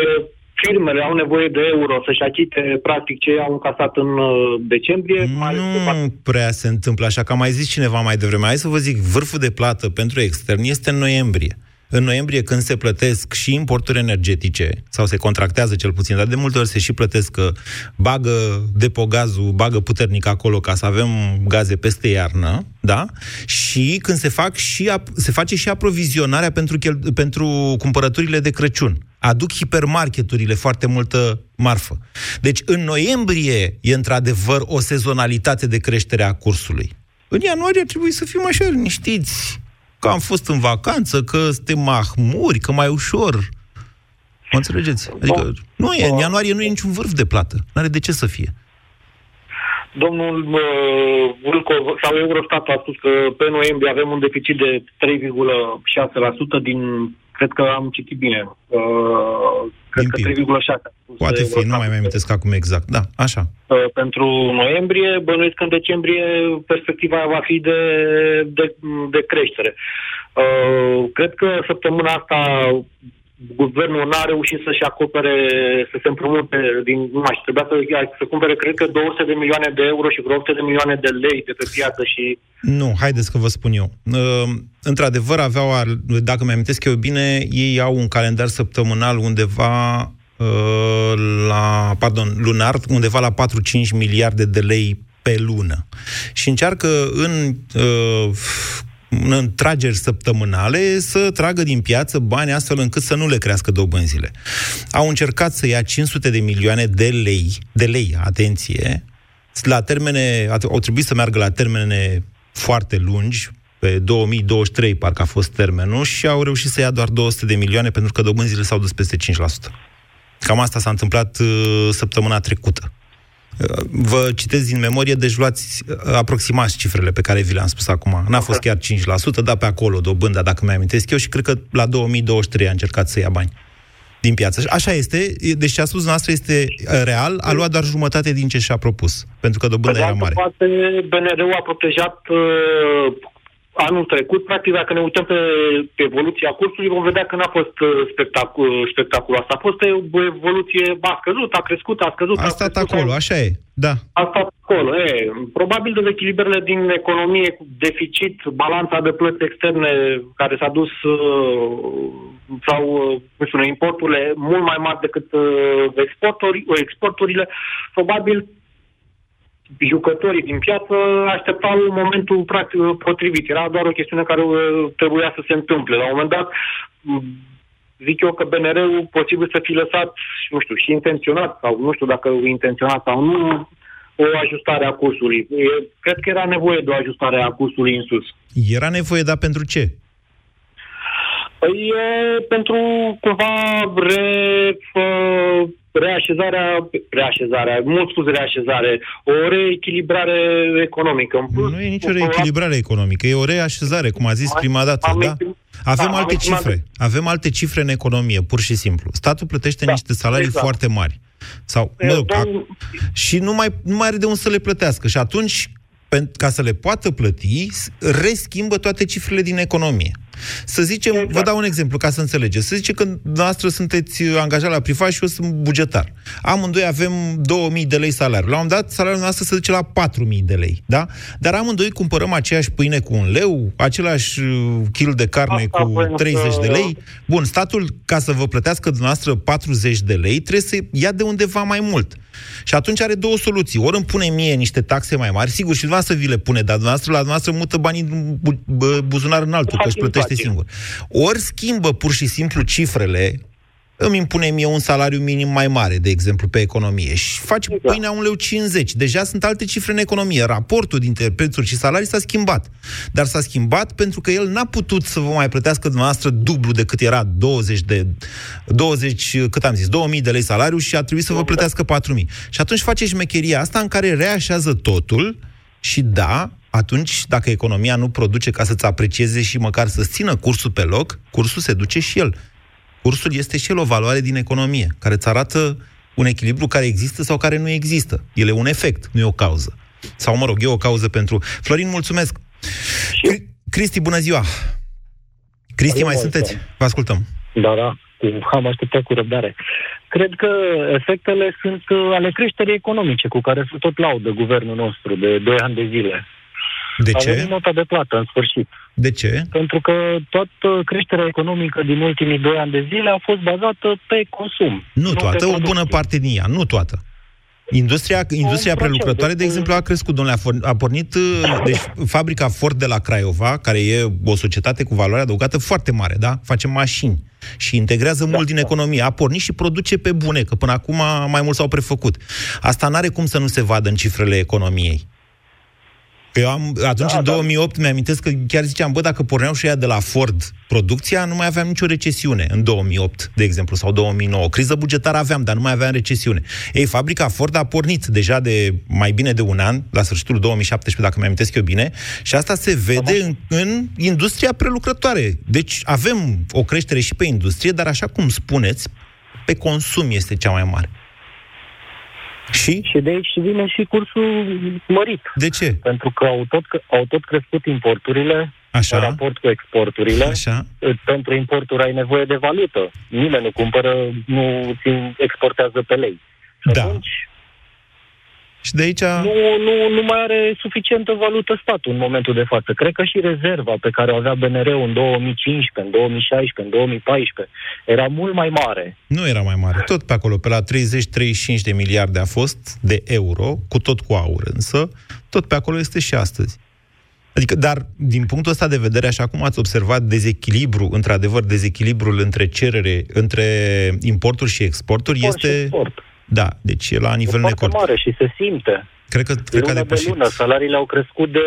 firmele au nevoie de euro să-și achite practic ce au încasat în uh, decembrie. mai ales pe partea- Nu prea se întâmplă așa, că a mai zis cineva mai devreme. Hai să vă zic, vârful de plată pentru extern este în noiembrie. În noiembrie, când se plătesc și importuri energetice, sau se contractează cel puțin, dar de multe ori se și plătesc că bagă depogazul, bagă puternic acolo ca să avem gaze peste iarnă, da? Și când se, fac și, ap- se face și aprovizionarea pentru, chel- pentru cumpărăturile de Crăciun. Aduc hipermarketurile foarte multă marfă. Deci în noiembrie e într-adevăr o sezonalitate de creștere a cursului. În ianuarie ar trebui să fim așa liniștiți, că am fost în vacanță, că suntem mahmuri, că mai ușor. Mă înțelegeți? Adică nu e, în ianuarie nu e niciun vârf de plată. Nu are de ce să fie. Domnul uh, Vulco sau Eurostat a spus că pe noiembrie avem un deficit de 3,6% din, cred că am citit bine, uh, cred Din că PIB. 3,6%. a spus Poate fi, nu Eurostat. mai mi-amintesc acum exact. Da, așa. Uh, pentru noiembrie, bănuiesc că în decembrie perspectiva va fi de, de, de creștere. Uh, cred că săptămâna asta guvernul n-a reușit să-și acopere, să se împrumute din, nu mai știu, trebuia să, să cumpere, cred că 200 de milioane de euro și vreo 100 de milioane de lei de pe piață și Nu, haideți că vă spun eu. Uh, într-adevăr, aveau, ar- dacă mi-amintesc eu bine, ei au un calendar săptămânal undeva uh, la, pardon, lunar, undeva la 4-5 miliarde de lei pe lună. Și încearcă în uh, în întrageri săptămânale să tragă din piață bani astfel încât să nu le crească dobânzile. Au încercat să ia 500 de milioane de lei, de lei, atenție, la termene, au trebuit să meargă la termene foarte lungi, pe 2023 parcă a fost termenul, și au reușit să ia doar 200 de milioane pentru că dobânzile s-au dus peste 5%. Cam asta s-a întâmplat uh, săptămâna trecută. Uh, Vă citesc din memorie, deci luați uh, aproximați cifrele pe care vi le-am spus acum. N-a fost chiar 5%, dar pe acolo dobânda, dacă mi-amintesc eu, și cred că la 2023 a încercat să ia bani din piață. Așa este, deci ce a spus noastră este uh, real, a luat doar jumătate din ce și-a propus, pentru că Pe dobânda de era altă mare. parte, BNR-ul a protejat uh, anul trecut. Practic, dacă ne uităm pe, pe evoluția cursului, vom vedea că n-a fost uh, spectacu- spectaculos. A fost o evoluție, a scăzut, a crescut, a scăzut. A stat crescut, acolo, așa e, da. A stat acolo. E, probabil dezechilibrele din economie cu deficit, balanța de plăți externe care s-a dus uh, sau, uh, nu știu, importurile mult mai mari decât uh, exporturi, exporturile, probabil jucătorii din piață așteptau momentul practic potrivit. Era doar o chestiune care uh, trebuia să se întâmple. La un moment dat, m, zic eu că BNR-ul posibil să fi lăsat, nu știu, și intenționat, sau nu știu dacă intenționat sau nu, o ajustare a cursului. E, Cred că era nevoie de o ajustare a cursului în sus. Era nevoie, dar pentru ce? Păi e pentru cumva re, uh, reașezarea, reașezarea, mult spus reașezare, o reechilibrare economică. În plus, Nu e nicio reechilibrare economică, e o reașezare, cum a zis prima dată, Am da? exprim- Avem da, am alte exprimat- cifre. Avem alte cifre în economie, pur și simplu. Statul plătește Da, niște salarii exact. foarte mari. Sau, E, mă rog, domnul- ac- și nu mai, nu mai are de unde să le plătească. Și atunci, pen- ca să le poată plăti, s- reschimbă toate cifrele din economie. Să zicem, Exact. vă dau un exemplu ca să înțelegeți. Să zicem că noastră sunteți angajat la privat și eu sunt bugetar. Amândoi avem 2000 de lei salariu. La un moment dat, salariul nostru se duce la 4000 de lei, da? Dar amândoi cumpărăm aceeași pâine cu un leu, același uh, kil de carne Asta cu voiam 30 să- de lei. Bun, statul, ca să vă plătească dumneavoastră 40 de lei, trebuie să ia de undeva mai mult. Și atunci are două soluții. Ori îmi pune mie niște taxe mai mari, sigur, și dumneavoastră vi le pune, dar dumneavoastră la dumneavoastră mută banii din bu- bă- buzunar în altul, că își plătește singur. Ori schimbă pur și simplu cifrele, îmi impune mie un salariu minim mai mare, de exemplu, pe economie și face Exact. pâinea un leu 50. Deja sunt alte cifre în economie. Raportul dintre prețuri și salarii s-a schimbat. Dar s-a schimbat pentru că el n-a putut să vă mai plătească dumneavoastră dublu decât era 20 de 20, cât am zis, 2000 de lei salariu și a trebuit să vă plătească 4000. Și atunci face șmecheria asta în care reașează totul și da, atunci, dacă economia nu produce ca să-ți aprecieze și măcar să țină cursul pe loc, cursul se duce și el. Cursul este și el o valoare din economie, care îți arată Un echilibru care există sau care nu există. El e un efect, nu e o cauză. Sau, mă rog, e o cauză pentru... Florin, mulțumesc! Cri- Cristi, bună ziua! Cristi, mai sunteți? Vă ascultăm. Da, da, am așteptat cu răbdare. Cred că efectele sunt uh, ale creșterii economice cu care se tot laudă guvernul nostru de 2 ani de zile. De A ce? venit nota de plată, în sfârșit. De ce? Pentru că toată creșterea economică din ultimii 2 ani de zile a fost bazată pe consum. Nu pe toată, o bună producție. parte din ea, nu toată. Industria, industria procent, prelucrătoare, de deci- exemplu, a crescut, domnule, a, for- a pornit, uh, deci fabrica Ford de la Craiova, care e o societate cu valoare adăugată foarte mare, da? Face mașini și integrează mult din economie. A pornit și produce pe bune, că până acum mai mult s-au prefăcut. Asta n-are cum să nu se vadă în cifrele economiei. Că Eu am, atunci, Da, în da. 2008, mi-amintesc că chiar ziceam, bă, dacă porneau și ea de la Ford producția, nu mai aveam nicio recesiune în 2008, de exemplu, sau 2009. Criză bugetară aveam, dar nu mai aveam recesiune. Ei, fabrica Ford a pornit deja de mai bine de un an, la sfârșitul 2017, dacă mi-amintesc eu bine, și asta se vede în, în industria prelucrătoare. Deci avem o creștere și pe industrie, dar așa cum spuneți, pe consum este cea mai mare. Și? Și de aici vine și cursul mărit. De ce? Pentru că au tot, au tot crescut importurile Așa. în raport cu exporturile. Așa. Pentru importuri ai nevoie de valută. Nimeni nu cumpără, nu ți exportează pe lei. Și Da. atunci Și de aici... nu, nu, nu mai are suficientă valută statul în momentul de față. Cred că și rezerva pe care o avea BNR-ul în 2015, în 2016, în 2014, era mult mai mare. Nu era mai mare. Tot pe acolo, pe la 30-35 de miliarde a fost de euro, cu tot cu aur însă, tot pe acolo este și astăzi. Adică, dar din punctul ăsta de vedere, așa cum ați observat dezechilibru, într-adevăr, dezechilibrul între cerere, între importuri și exporturi Import și este... export. Da, deci e la nivel E foarte necord. mare și se simte. Cred că, cred că a lună de depășit. lună, salariile au crescut de...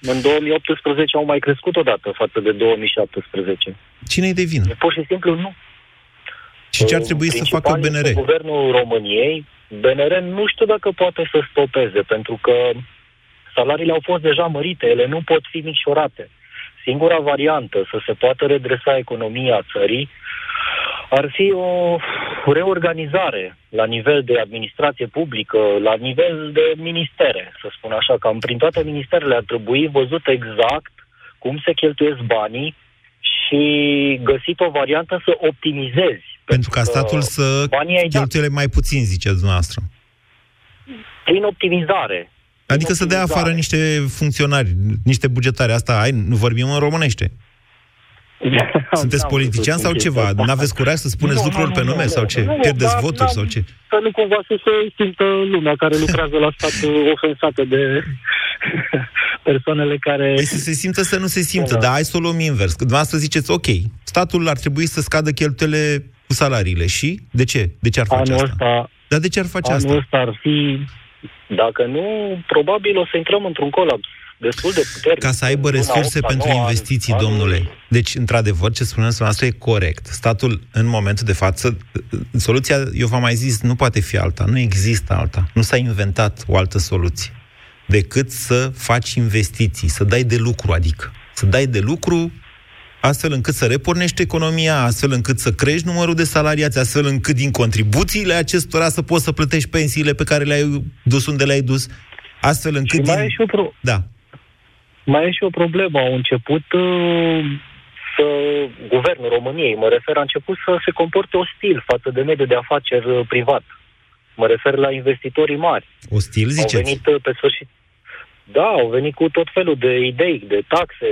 În 2018 au mai crescut odată față de 2017. Cine-i de vină? Pur și simplu nu. Și ce ar trebui să facă Principal BNR? este Guvernul României, BNR nu știu dacă poate să stopeze, pentru că salariile au fost deja mărite, ele nu pot fi micșorate. Singura variantă să se poată redresa economia țării ar fi o reorganizare la nivel de administrație publică, la nivel de ministere, să spun așa, cam prin toate ministerele ar trebui văzut exact cum se cheltuiesc banii și găsit o variantă să optimizezi. Pentru ca statul să banii ai dat cheltuiele mai puțin, ziceți dumneavoastră. prin optimizare. Adică să dea afară niște funcționari, niște bugetari. Asta ai, nu vorbim în românește. Sunteți N-am politician vrut să sau spun ceva? chestia asta. N-aveți curaj să spuneți Nu, lucruri nu, pe nu, nume nu, sau nu, ce? nu, Pierdeți dar voturi sau n-am- ce? Să nu cumva să se simtă lumea care lucrează la stat uh, ofensată de persoanele care... Păi să se simtă, să nu se simtă, Da. dar hai să o luăm invers. Că dumneavoastră ziceți, ok, statul ar trebui să scadă cheltuielile cu salariile. Și? De ce? De ce ar face Anul asta? ăsta, Dar de ce ar face anul asta? ăsta ar fi... Dacă nu, probabil o să intrăm într-un colaps destul de puternic. Ca să aibă Luna resurse 8-a, pentru 9-a, investiții, anul- domnule. Deci, într-adevăr, ce spuneți dumneavoastră e corect. Statul, în momentul de față, soluția, eu v-am mai zis, nu poate fi alta. Nu există alta. Nu s-a inventat o altă soluție decât să faci investiții, să dai de lucru, adică. Să dai de lucru astfel încât să repornești economia, astfel încât să crești numărul de salariați, astfel încât din contribuțiile acestora să poți să plătești pensiile pe care le-ai dus unde le-ai dus, astfel încât Și mai din... e și o pro- Da. Mai e și o problemă. Au început uh, să... Guvernul României, mă refer, a început să se comporte ostil față de mediul de afaceri uh, privat. Mă refer la investitorii mari. Ostil, Au ziceți? venit uh, pe sfârșit. Da, au venit cu tot felul de idei, de taxe,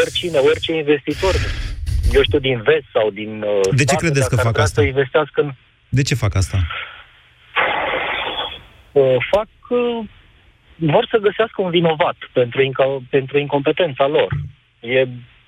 oricine, orice investitor, eu știu, din vest sau din... uh, De ce state, credeți că dacă ar fac vrea asta? să investească în... De ce fac asta? uh, fac... Uh, vor să găsească un vinovat pentru, inca- pentru incompetența lor. E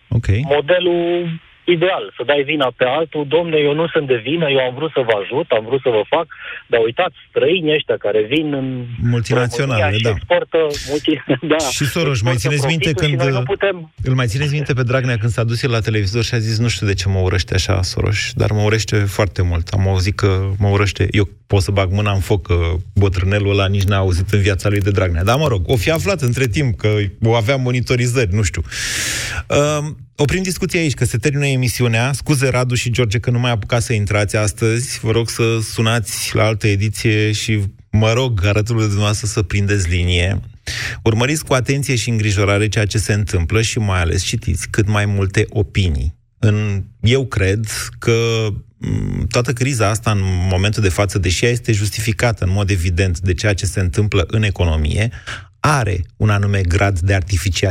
Ok. modelul ideal, să dai vina pe altul, domne, eu nu sunt de vină, eu am vrut să vă ajut, am vrut să vă fac, dar uitați, străinii ăștia care vin în Multinaționale, România și da. exportă multi... da, Și Soros, mai exportă țineți minte profitul când... Și noi nu putem... Îl mai țineți minte pe Dragnea când s-a dus el la televizor și a zis nu știu de ce mă urăște așa Soros, dar mă urăște foarte mult. Am auzit că mă urăște. Eu pot să bag mâna în foc că bătrânelul ăla nici n-a auzit în viața lui de Dragnea. Dar mă rog, o fi aflat între timp că o avea monitorizări, nu știu. Um, oprim discuția aici, că se termină emisiunea. Scuze, Radu și George, că nu mai apucat să intrați astăzi. Vă rog să sunați la altă ediție și mă rog, arătul de dumneavoastră să prindeți linie. Urmăriți cu atenție și îngrijorare ceea ce se întâmplă și mai ales citiți cât mai multe opinii. În, eu cred că toată criza asta în momentul de față, deși ea este justificată în mod evident de ceea ce se întâmplă în economie, are un anume grad de artificialitate